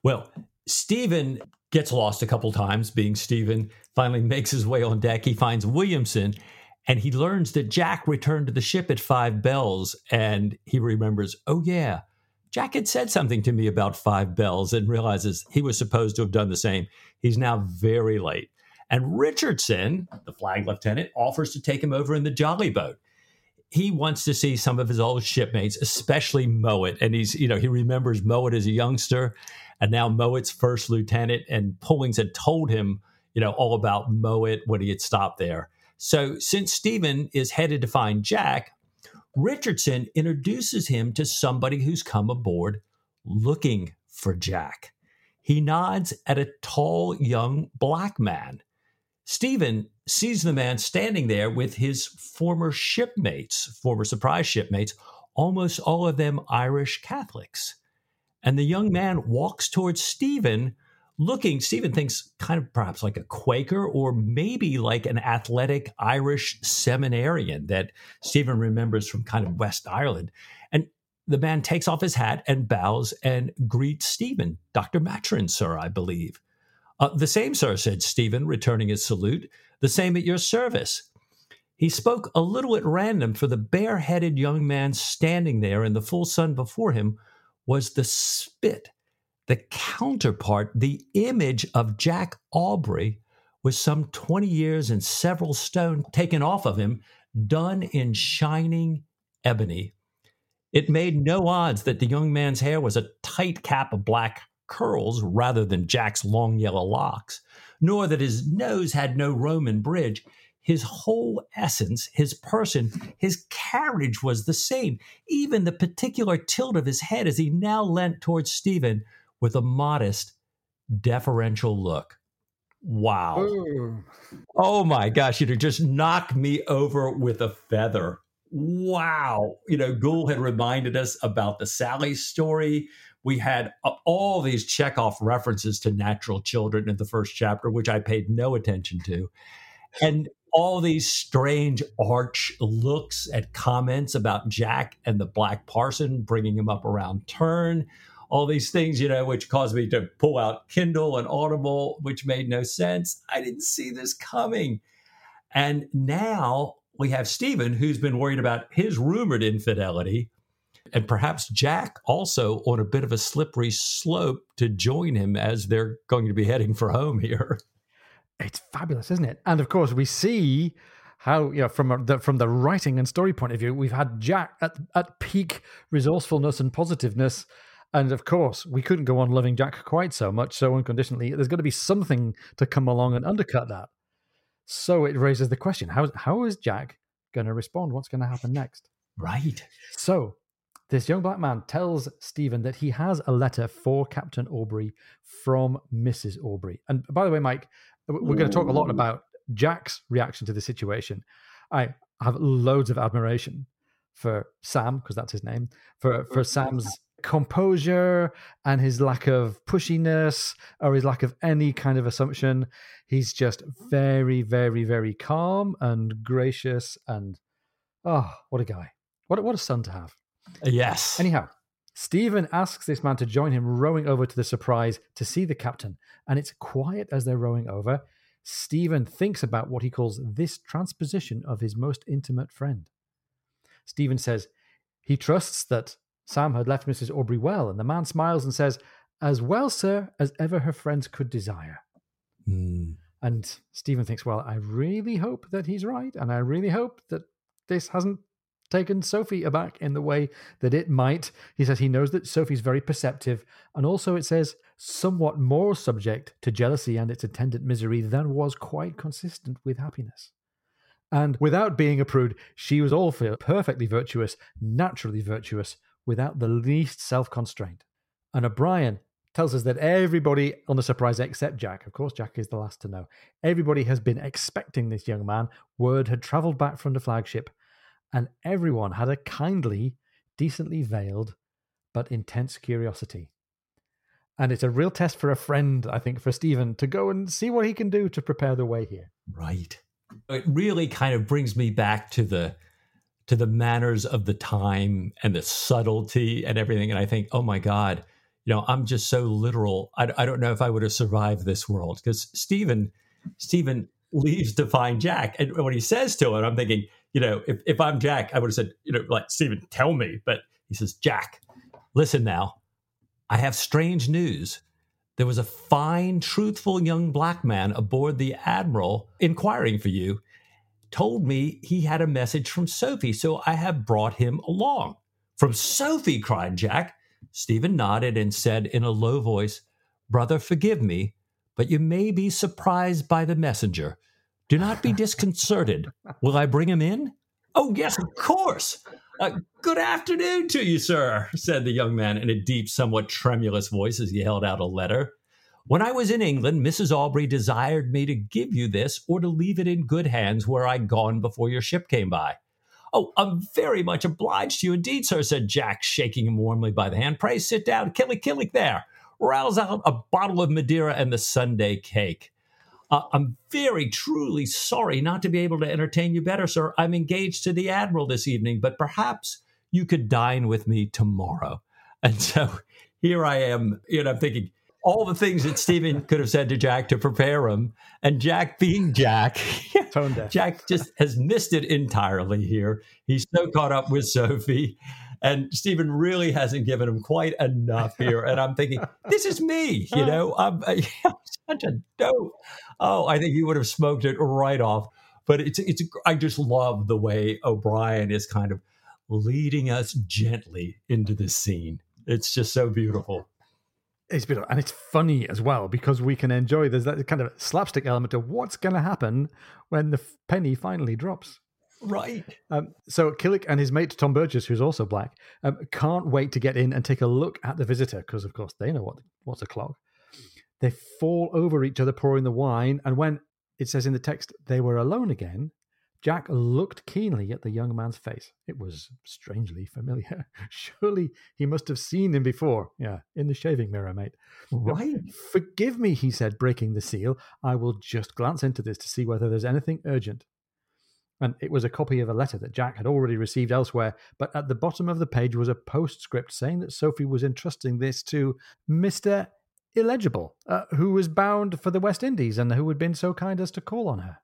Well, Stephen gets lost a couple times, being Stephen, finally makes his way on deck. He finds Williamson, And he learns that Jack returned to the ship at five bells. And he remembers, oh, yeah, Jack had said something to me about five bells and realizes he was supposed to have done the same. He's now very late. And Richardson, the flag lieutenant, offers to take him over in the jolly boat. He wants to see some of his old shipmates, especially Mowat. And he's, you know, he remembers Mowat as a youngster and now Mowat's first lieutenant. And Pullings had told him, you know, all about Mowat when he had stopped there. So since Stephen is headed to find Jack, Richardson introduces him to somebody who's come aboard looking for Jack. He nods at a tall young black man. Stephen sees the man standing there with his former shipmates, former surprise shipmates, almost all of them Irish Catholics. And the young man walks towards Stephen looking, Stephen thinks kind of perhaps like a Quaker or maybe like an athletic Irish seminarian that Stephen remembers from kind of West Ireland. And the man takes off his hat and bows and greets Stephen, Dr. Maturin, sir, I believe. Uh, the same, sir, said Stephen, returning his salute. The same at your service. He spoke a little at random, for the bareheaded young man standing there in the full sun before him was the spit the counterpart, the image of Jack Aubrey, with some 20 years and several stone taken off of him, done in shining ebony. It made no odds that the young man's hair was a tight cap of black curls rather than Jack's long yellow locks, nor that his nose had no Roman bridge. His whole essence, his person, his carriage was the same. Even the particular tilt of his head as he now leant towards Stephen with a modest, deferential look. Wow. Ooh. Oh my gosh, you just knocked me over with a feather. Wow. You know, Goole had reminded us about the Sally story. We had uh, all these Chekhov references to natural children in the first chapter, which I paid no attention to. And all these strange arch looks at comments about Jack and the Black Parson, bringing him up around turn all these things, you know, which caused me to pull out Kindle and Audible, which made no sense. I didn't see this coming. And now we have Stephen, who's been worried about his rumored infidelity, and perhaps Jack also on a bit of a slippery slope to join him as they're going to be heading for home here. It's fabulous, isn't it? And of course, we see how you know from the from the writing and story point of view, we've had Jack at at peak resourcefulness and positiveness and of course, we couldn't go on loving Jack quite so much, so unconditionally. There's got to be something to come along and undercut that. So it raises the question: How how is Jack going to respond? What's going to happen next? Right. So this young black man tells Stephen that he has a letter for Captain Aubrey from Mrs. Aubrey. And by the way, Mike, we're going to talk a lot about Jack's reaction to the situation. I have loads of admiration for Sam because that's his name for for Sam's composure and his lack of pushiness or his lack of any kind of assumption. He's just very, very, very calm and gracious and oh, what a guy. What, what a son to have. Yes. Anyhow, Stephen asks this man to join him rowing over to the surprise to see the captain, and it's quiet as they're rowing over. Stephen thinks about what he calls this transposition of his most intimate friend. Stephen says he trusts that Sam had left Mrs. Aubrey well, and the man smiles and says, As well, sir, as ever her friends could desire. Mm. And Stephen thinks, Well, I really hope that he's right, and I really hope that this hasn't taken Sophie aback in the way that it might. He says he knows that Sophie's very perceptive, and also it says somewhat more subject to jealousy and its attendant misery than was quite consistent with happiness. And without being a prude, she was all for perfectly virtuous, naturally virtuous, without the least self constraint. And O'Brian tells us that everybody on the surprise except Jack, of course, Jack is the last to know, everybody has been expecting this young man. Word had travelled back from the flagship, and everyone had a kindly, decently veiled, but intense curiosity. And it's a real test for a friend, I think, for Stephen to go and see what he can do to prepare the way here. Right. It really kind of brings me back to the to the manners of the time and the subtlety and everything. And I think, oh my God, you know, I'm just so literal. I, I don't know if I would have survived this world because Stephen, Stephen leaves to find Jack. And when he says to him, I'm thinking, you know, if, if I'm Jack, I would have said, you know, like, Stephen, tell me. But he says, Jack, listen now. I have strange news. There was a fine, truthful young black man aboard the Admiral inquiring for you. Told me he had a message from Sophie, so I have brought him along. From Sophie, cried Jack. Stephen nodded and said in a low voice, Brother, forgive me, but you may be surprised by the messenger. Do not be disconcerted. Will I bring him in? Oh, yes, of course. Uh, good afternoon to you, sir, said the young man in a deep, somewhat tremulous voice as he held out a letter. When I was in England, Mrs. Aubrey desired me to give you this or to leave it in good hands where I'd gone before your ship came by. Oh, I'm very much obliged to you indeed, sir, said Jack, shaking him warmly by the hand. Pray sit down, killick, killick there. Rouse out a bottle of Madeira and the Sunday cake. Uh, I'm very truly sorry not to be able to entertain you better, sir. I'm engaged to the Admiral this evening, but perhaps you could dine with me tomorrow. And so here I am, you know, I'm thinking all the things that Stephen could have said to Jack to prepare him. And Jack being Jack, Jack just has missed it entirely here. He's so caught up with Sophie. And Stephen really hasn't given him quite enough here. And I'm thinking, this is me, you know, I'm, I'm such a dope. Oh, I think he would have smoked it right off. But it's, it's, I just love the way O'Brian is kind of leading us gently into this scene. It's just so beautiful. It's beautiful. And it's funny as well because we can enjoy there's that kind of slapstick element of what's going to happen when the penny finally drops. Right. Um, so Killick and his mate Tom Burgess, who's also black, um, can't wait to get in and take a look at the visitor because, of course, they know what what's a clock. They fall over each other, pouring the wine, and when it says in the text they were alone again, Jack looked keenly at the young man's face. It was strangely familiar. Surely he must have seen him before. Yeah, in the shaving mirror, mate. Right. Forgive me, he said, breaking the seal. I will just glance into this to see whether there's anything urgent. And it was a copy of a letter that Jack had already received elsewhere, but at the bottom of the page was a postscript saying that Sophie was entrusting this to Mr. Illegible, uh, who was bound for the West Indies and who had been so kind as to call on her.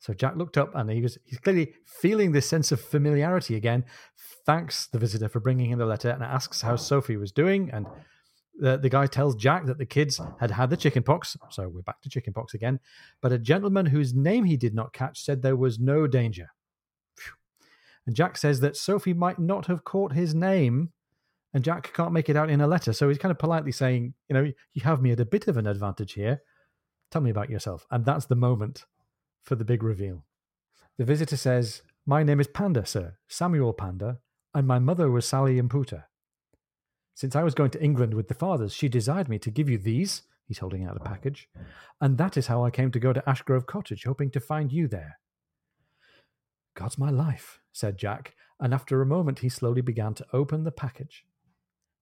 So Jack looked up and he was he's clearly feeling this sense of familiarity again. Thanks the visitor for bringing him the letter and asks how Sophie was doing and the, the guy tells Jack that the kids hmm. had had the chicken pox. So we're back to chicken pox again. But a gentleman whose name he did not catch said there was no danger. Phew. And Jack says that Sophie might not have caught his name, and Jack can't make it out in a letter. So he's kind of politely saying, You know, you have me at a bit of an advantage here. Tell me about yourself. And that's the moment for the big reveal. The visitor says, My name is Panda, sir, Samuel Panda, and my mother was Sally Imputer. Since I was going to England with the fathers, she desired me to give you these. He's holding out a package. And that is how I came to go to Ashgrove Cottage, hoping to find you there. God's my life, said Jack, and after a moment he slowly began to open the package.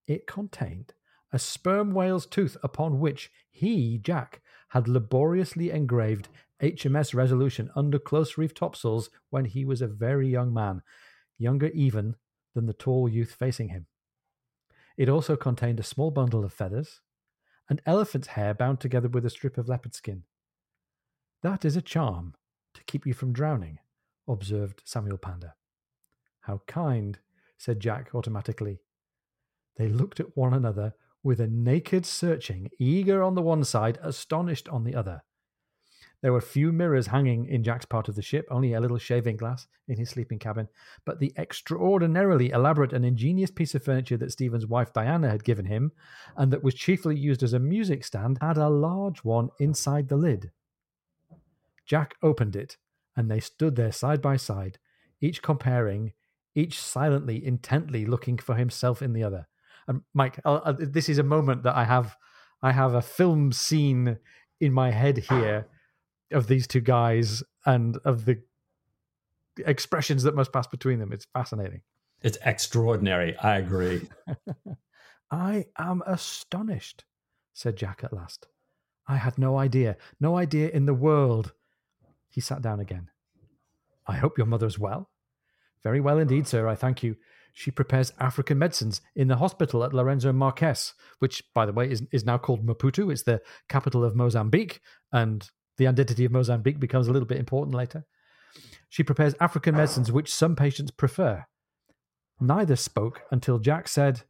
It contained a sperm whale's tooth upon which he, Jack, had laboriously engraved HMS Resolution under close reef topsails when he was a very young man, younger even than the tall youth facing him. It also contained a small bundle of feathers, and elephant's hair bound together with a strip of leopard skin. That is a charm to keep you from drowning, observed Samuel Panda. How kind, said Jack automatically. They looked at one another with a naked searching, eager on the one side, astonished on the other. There were few mirrors hanging in Jack's part of the ship, only a little shaving glass in his sleeping cabin. But the extraordinarily elaborate and ingenious piece of furniture that Stephen's wife Diana had given him, and that was chiefly used as a music stand, had a large one inside the lid. Jack opened it, and they stood there side by side, each comparing, each silently, intently looking for himself in the other. And Mike, uh, this is a moment that I have, I have a film scene in my head here of these two guys and of the expressions that must pass between them. It's fascinating. It's extraordinary. I agree. I am astonished, said Jack at last. I had no idea, no idea in the world. He sat down again. I hope your mother's well. Very well indeed, sir, I thank you. She prepares African medicines in the hospital at Lourenço Marques, which, by the way, is, is now called Maputo. It's the capital of Mozambique. And The identity of Mozambique becomes a little bit important later. She prepares African medicines which some patients prefer. Neither spoke until Jack said,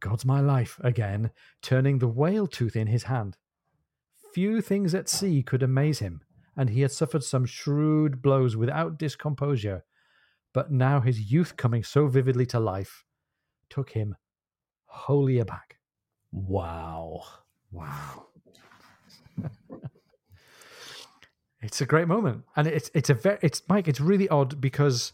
God's my life, again, turning the whale tooth in his hand. Few things at sea could amaze him, and he had suffered some shrewd blows without discomposure. But now his youth coming so vividly to life took him wholly aback. Wow. Wow. it's a great moment. And it's it's a very it's Mike, it's really odd because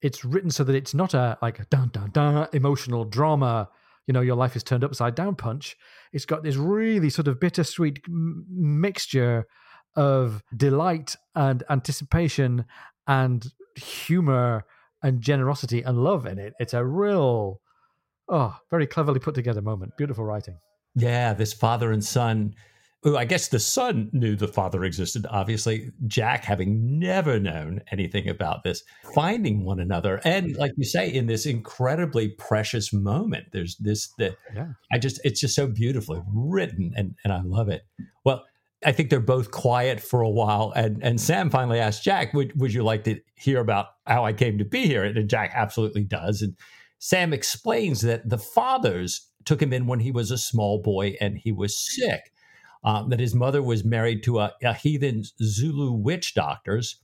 it's written so that it's not a like dun dun dun emotional drama, you know, your life is turned upside down punch. It's got this really sort of bittersweet m- mixture of delight and anticipation and humor and generosity and love in it. It's a real, oh, very cleverly put together moment. Beautiful writing. Yeah, this father and son. Ooh, I guess the son knew the father existed. Obviously, Jack, having never known anything about this, finding one another, and like you say, in this incredibly precious moment, there's this that yeah. I just it's just so beautifully written, and and I love it. Well, I think they're both quiet for a while, and and Sam finally asked Jack, "Would would you like to hear about how I came to be here?" And Jack absolutely does, and Sam explains that the fathers took him in when he was a small boy and he was sick. Um, that his mother was married to a, a heathen Zulu witch doctors,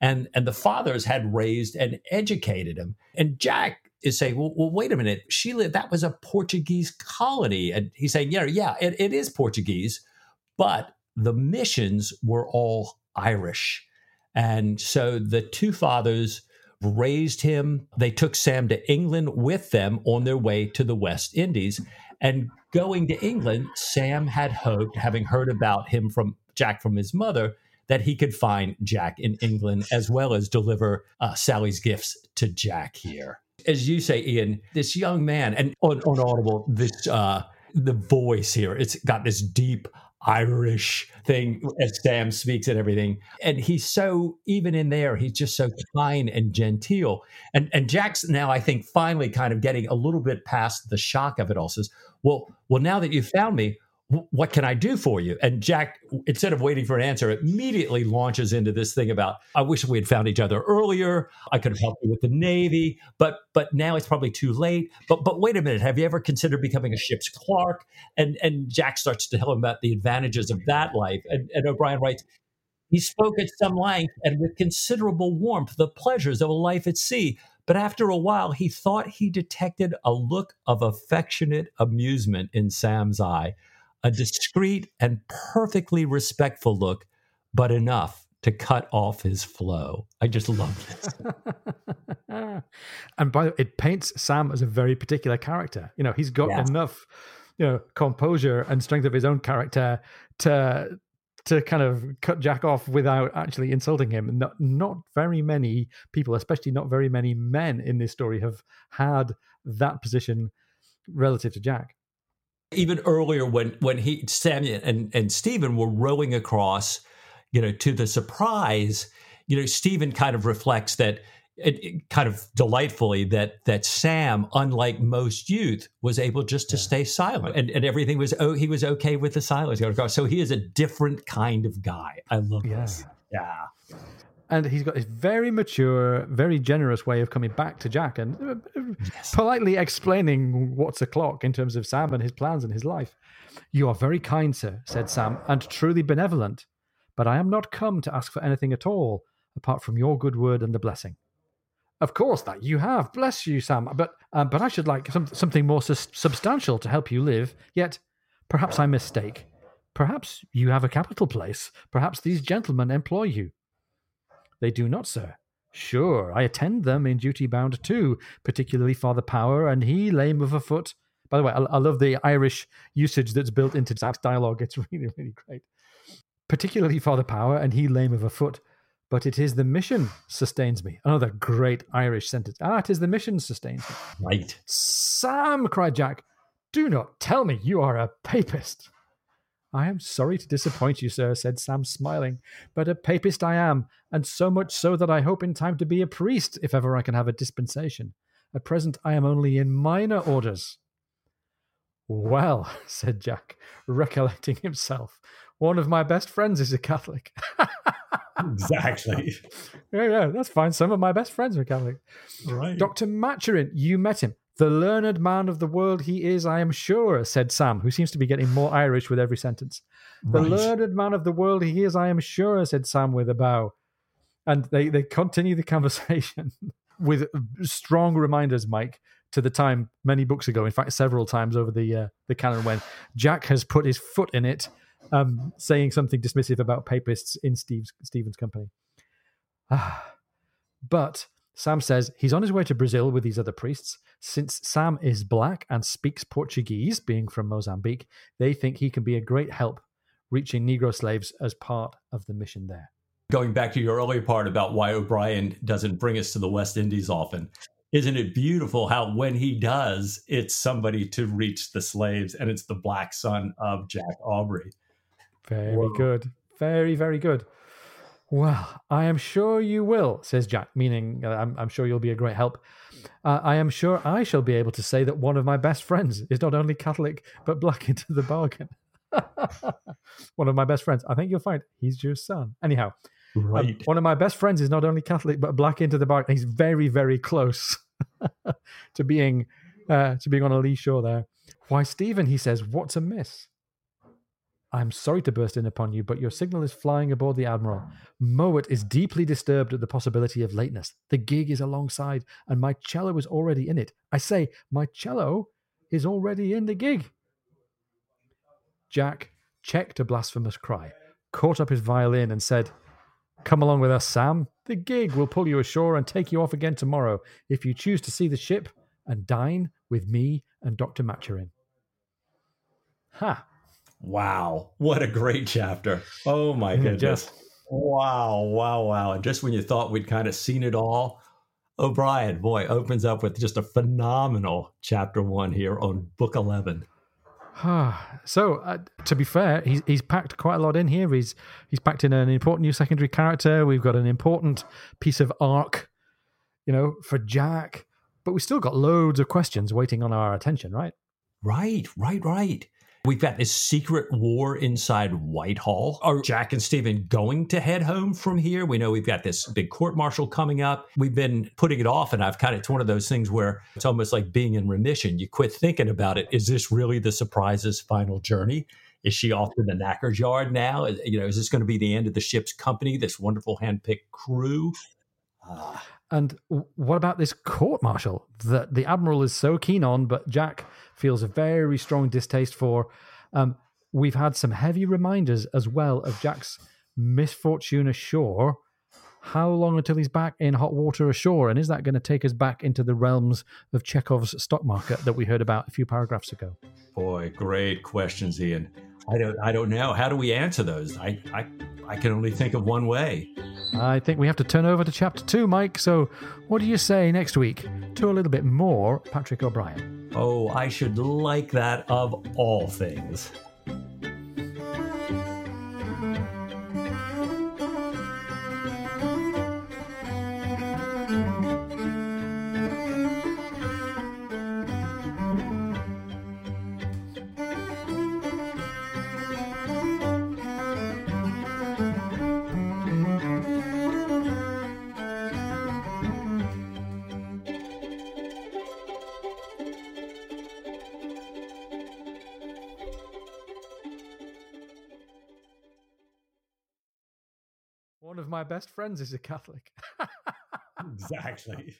and and the fathers had raised and educated him. And Jack is saying, well, well, wait a minute, Sheila, that was a Portuguese colony. And he's saying, yeah, yeah, it, it is Portuguese, but the missions were all Irish. And so the two fathers raised him. They took Sam to England with them on their way to the West Indies. And going to England, Sam had hoped, having heard about him from Jack from his mother, that he could find Jack in England as well as deliver uh, Sally's gifts to Jack here. As you say, Ian, this young man, and on, on Audible, this uh, the voice here, it's got this deep Irish thing as Sam speaks and everything. And he's so even in there, he's just so kind and genteel. And and Jack's now, I think, finally kind of getting a little bit past the shock of it all. Says, Well, well, now that you found me, what can I do for you? And Jack, instead of waiting for an answer, immediately launches into this thing about, I wish we had found each other earlier. I could have helped you with the Navy, but but now it's probably too late. But but wait a minute, have you ever considered becoming a ship's clerk? And and Jack starts to tell him about the advantages of that life. And, and O'Brian writes, he spoke at some length and with considerable warmth the pleasures of a life at sea. But after a while, he thought he detected a look of affectionate amusement in Sam's eye a discreet and perfectly respectful look, but enough to cut off his flow. I just love this. and by the way, it paints Sam as a very particular character. You know, he's got yeah. enough, you know, composure and strength of his own character to to kind of cut Jack off without actually insulting him. Not not very many people, especially not very many men in this story, have had that position relative to Jack even earlier when when he Samuel and and Stephen were rowing across, you know, to the surprise, you know, Stephen kind of reflects that it, it kind of delightfully that that Sam, unlike most youth, was able just to yeah. stay silent and, and everything was oh he was okay with the silence. Oh, so he is a different kind of guy. I love yeah. this. Yeah and he's got this very mature, very generous way of coming back to Jack and uh, yes. politely explaining what's o'clock in terms of Sam and his plans and his life. You are very kind, sir, said Sam, and truly benevolent. But I am not come to ask for anything at all, apart from your good word and the blessing. Of course, that you have. Bless you, Sam. But um, but I should like some, something more su- substantial to help you live. Yet, perhaps I mistake. Perhaps you have a capital place. Perhaps these gentlemen employ you. They do not, sir. Sure, I attend them in duty bound too, particularly Father Power, and he lame of a foot. By the way, I, I love the Irish usage that's built into that dialogue. It's really, really great. Particularly Father Power, and he lame of a foot. But it is the mission sustains me. Another great Irish sentence. Ah, it is the mission sustains me. Right. Sam, cried Jack, do not tell me you are a papist. I am sorry to disappoint you, sir, said Sam, smiling, but a papist I am, and so much so that I hope in time to be a priest, if ever I can have a dispensation. At present, I am only in minor orders. Well, said Jack, recollecting himself, one of my best friends is a Catholic. exactly. Yeah, yeah, that's fine. Some of my best friends are Catholic. Right. Dr. Maturin, you met him. The learned man of the world he is, I am sure, said Sam, who seems to be getting more Irish with every sentence. The Right. learned man of the world he is, I am sure, said Sam with a bow. And they, they continue the conversation with strong reminders, Mike, to the time many books ago, in fact, several times over the uh, the canon when Jack has put his foot in it, um, saying something dismissive about papists in Steve's Stephen's company. Ah. But Sam says he's on his way to Brazil with these other priests. Since Sam is black and speaks Portuguese, being from Mozambique, they think he can be a great help reaching Negro slaves as part of the mission there. Going back to your earlier part about why O'Brian doesn't bring us to the West Indies often, isn't it beautiful how when he does, it's somebody to reach the slaves and it's the black son of Jack Aubrey. Very Whoa. good. Very, very good. Well, I am sure you will, says Jack, meaning uh, I'm, I'm sure you'll be a great help. Uh, I am sure I shall be able to say that one of my best friends is not only Catholic, but black into the bargain. one of my best friends. I think you'll find he's your son. Anyhow, um, Right. one of my best friends is not only Catholic, but black into the bargain. He's very, very close to being uh, to being on a lee shore there. Why, Stephen, he says, what's amiss? I'm sorry to burst in upon you, but your signal is flying aboard the Admiral. Mowat is deeply disturbed at the possibility of lateness. The gig is alongside, and my cello is already in it. I say, my cello is already in the gig. Jack checked a blasphemous cry, caught up his violin, and said, Come along with us, Sam. The gig will pull you ashore and take you off again tomorrow if you choose to see the ship and dine with me and Dr. Maturin. Ha! Wow. What a great chapter. Oh my goodness. just- Wow. Wow. Wow. And just when you thought we'd kind of seen it all, O'Brian, boy, opens up with just a phenomenal chapter one here on book 11. so, uh, to be fair, he's he's packed quite a lot in here. He's he's packed in an important new secondary character. We've got an important piece of arc, you know, for Jack. But we still got loads of questions waiting on our attention, right? Right, right, right. We've got this secret war inside Whitehall. Are Jack and Stephen going to head home from here? We know we've got this big court martial coming up. We've been putting it off, and I've kind of, it's one of those things where it's almost like being in remission. You quit thinking about it. Is this really the surprise's final journey? Is she off to the knacker's yard now? You know, is this going to be the end of the ship's company, this wonderful handpicked crew? Ah, And what about this court martial that the admiral is so keen on, but Jack feels a very strong distaste for? Um, we've had some heavy reminders as well of Jack's misfortune ashore. How long until he's back in hot water ashore? And is that going to take us back into the realms of Chekhov's stock market that we heard about a few paragraphs ago? boy, great questions, Ian. I don't, I don't know. How do we answer those? I, I, I can only think of one way. I think we have to turn over to chapter two, Mike. So, what do you say next week to a little bit more Patrick O'Brian? Oh, I should like that of all things. Best friends is a Catholic. Exactly.